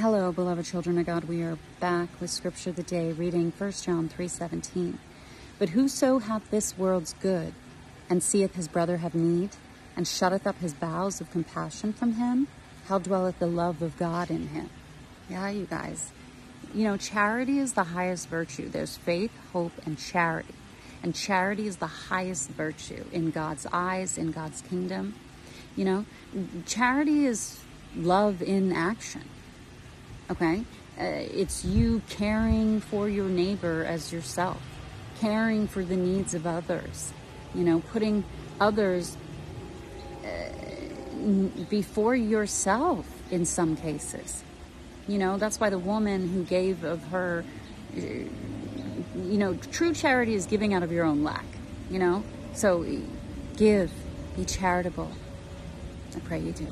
Hello, beloved children of God. We are back with scripture of the day, reading 1 John 3:17. But whoso hath this world's good, and seeth his brother have need, and shutteth up his bowels of compassion from him, how dwelleth the love of God in him? Yeah, you guys. You know, charity is the highest virtue. There's faith, hope, and charity. And charity is the highest virtue in God's eyes, in God's kingdom. You know, charity is love in action Okay? Uh, it's you caring for your neighbor as yourself, caring for the needs of others, you know, putting others uh, before yourself in some cases. You know, that's why the woman who gave of her, uh, you know, true charity is giving out of your own lack, you know? So give, be charitable. I pray you do.